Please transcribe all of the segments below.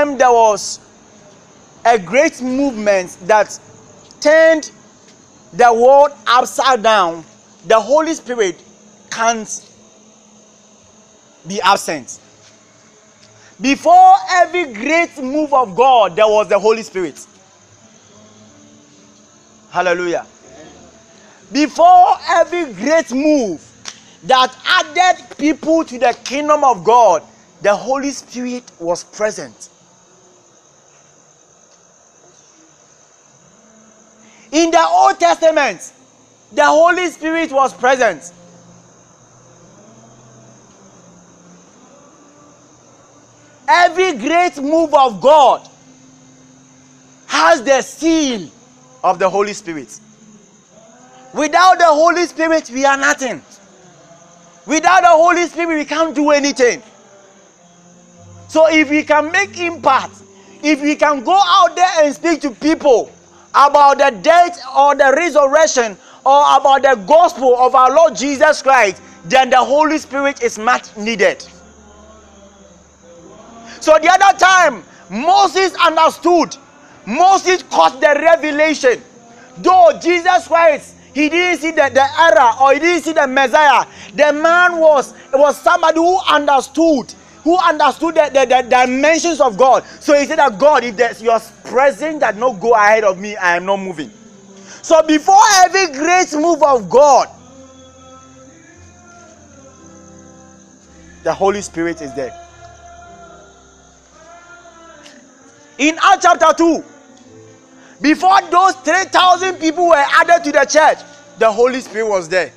time there was a great movement that turned the world upside down, the Holy Spirit can't be absent. Before every great move of God, there was the Holy Spirit. Hallelujah. Before every great move that added people to the kingdom of God, the Holy Spirit was present. In the Old Testament, the Holy Spirit was present. Every great move of God has the seal of the Holy Spirit. Without the Holy Spirit, we are nothing. Without the Holy Spirit, we can't do anything. So, if we can make impact, if we can go out there and speak to people about the death or the resurrection or about the gospel of our Lord Jesus Christ, then the Holy Spirit is much needed. So, the other time, Moses understood, Moses caught the revelation. Though Jesus Christ he didn't see the, the error or he didn't see the Messiah. The man was was somebody who understood, who understood the, the, the dimensions of God. So he said that God, if there's your presence that not go ahead of me, I am not moving. So before every great move of God, the Holy Spirit is there. In Acts chapter 2, before those 3,000 people were added to the church, the Holy Spirit was there.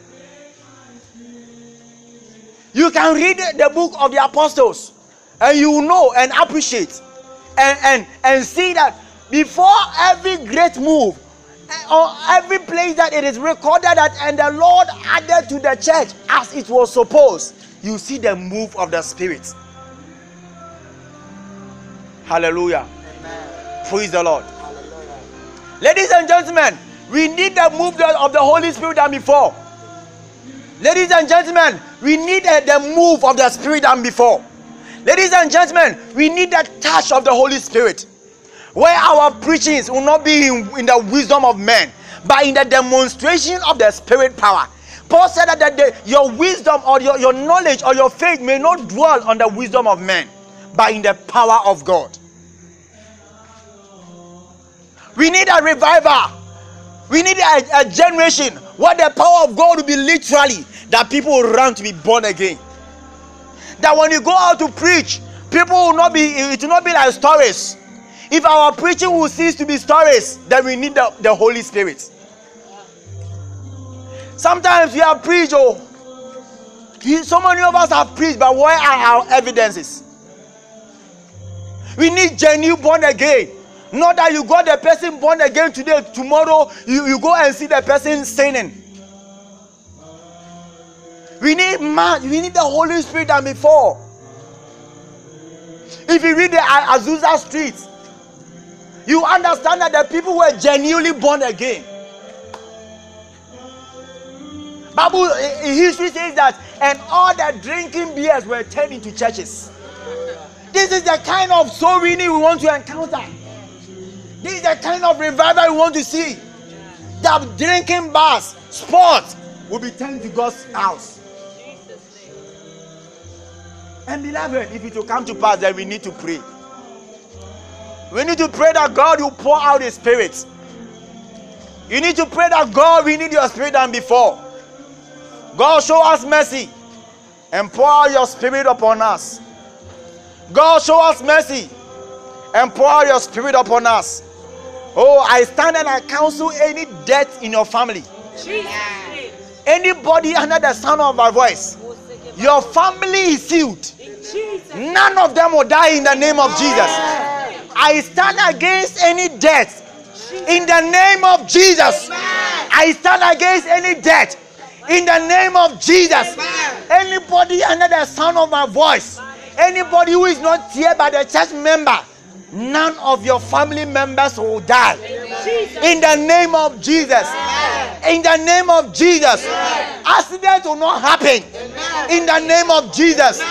You can read the book of the apostles and you know and appreciate and, and, and see that before every great move eh, or every place that it is recorded that and the Lord added to the church as it was supposed, you see the move of the Spirit. Hallelujah. Amen. Praise the Lord. Ladies and gentlemen, we need the move of the Holy Spirit than before. Ladies and gentlemen, we need the move of the Spirit than before. Ladies and gentlemen, we need the touch of the Holy Spirit. Where our preachings will not be in, in the wisdom of men, but in the demonstration of the Spirit power. Paul said that the, your wisdom or your, your knowledge or your faith may not dwell on the wisdom of men, but in the power of God. We need a revival. We need a, a generation where the power of God will be literally that people will run to be born again. That when you go out to preach, people will not be, it will not be like stories. If our preaching will cease to be stories, then we need the, the Holy Spirit. Sometimes we have preached, oh, so many of us have preached, but where are our evidences? We need genuine born again. Not that you got the person born again today, tomorrow you, you go and see the person sinning. We need man, we need the Holy Spirit than before. If you read the Azusa Street, you understand that the people were genuinely born again. Bible history says that, and all the drinking beers were turned into churches. This is the kind of soul winning we want to encounter. This is the kind of revival we want to see. That drinking bars, sports will be turned to God's house. And beloved, if it will come to pass, then we need to pray. We need to pray that God will pour out His Spirit. You need to pray that God, we need your Spirit than before. God, show us mercy and pour out your Spirit upon us. God, show us mercy and pour out your Spirit upon us. Oh, I stand and I counsel any death in your family. Jesus. Anybody under the sound of my voice, your family is healed. None of them will die in the name of Jesus. I stand against any death in the name of Jesus. I stand against any death in the name of Jesus. Anybody under the sound of my voice, anybody who is not here by the church member, none of your family members will die. In the name of Jesus. In the name of Jesus. Accident will not happen. In the name of Jesus.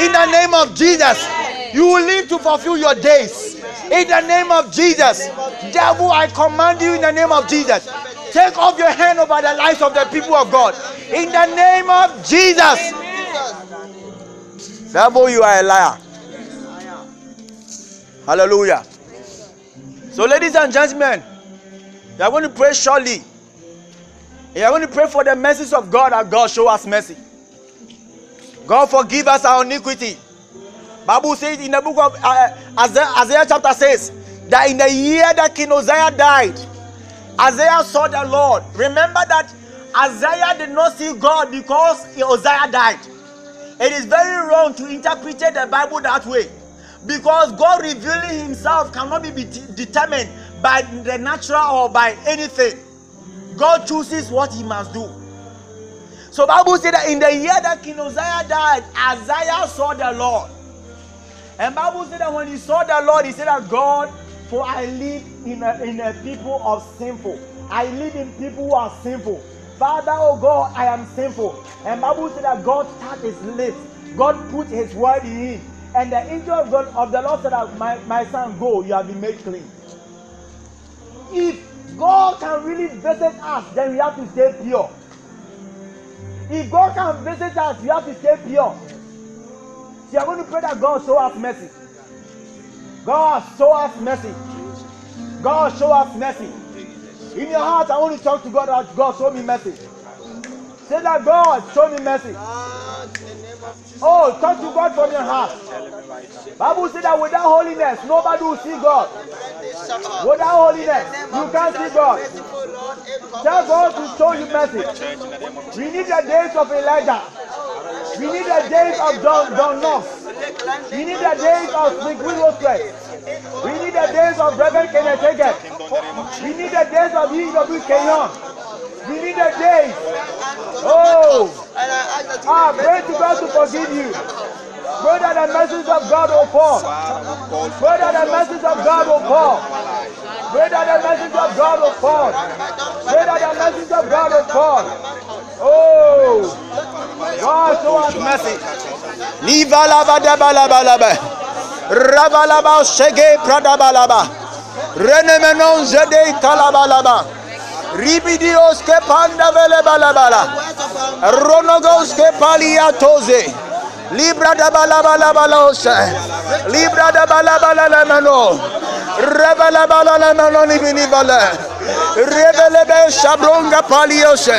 In the name of Jesus. You will live to fulfill your days. In the name of Jesus. Devil, I command you in the name of Jesus. Take off your hand over the lives of the people of God. In the name of Jesus. Devil, you are a liar. Hallelujah. So, ladies and gentlemen, you are going to pray shortly. You are going to pray for the mercies of God that God show us mercy. God forgive us our iniquity. Bible says in the book of uh, Isaiah, Isaiah chapter says that in the year that King Uzziah died, Isaiah saw the Lord. Remember that Isaiah did not see God because Uzziah died. It is very wrong to interpret the Bible that way because God revealing Himself cannot be determined by the natural or by anything. God chooses what He must do. So Bible said that in the year that King Uzziah died, Isaiah saw the Lord. And Bible said that when he saw the Lord, he said that God, for I live in a, in a people of sinful. I live in people who are sinful. Father, oh God, I am sinful. And Bible said that God touched his lips. God put his word in him. And the angel of God of the Lord said my, my son, go, you have been made clean. If God can really visit us, then we have to stay pure. If God can visit us, we have to stay pure. So are going to pray that God show us mercy. God show us mercy. God show us mercy. In your heart, I want to talk to God that God show me mercy. Say that God show me mercy. Oh, talk to God from your heart. Bible says that without holiness, nobody will see God. Without holiness, you can't see God. Tell God to show you mercy. We need the days of Elijah. We need the days of John, John Knox. We need the days of Big Willow We need the days of Reverend Kenneth Hagin. We need the days of E.W. Kenyon. We need the days. Oh, ah, pray to God to forgive you. Pray that the message of God will fall. Pray that the message of God will fall. Pray that the message of God will fall. Pray that the message of God will fall. Oh, God show us mercy. Liva lava daba laba laba. Rava laba shege pradaba laba. Renemenon zede kalaba laba. Ribidios ke panda vele balabala. Ronogos ke paliatoze. Libra da balabalabalosa. Libra da balabalalamano. Rebalabalalamano libinivala. Rebelebe shabronga paliose.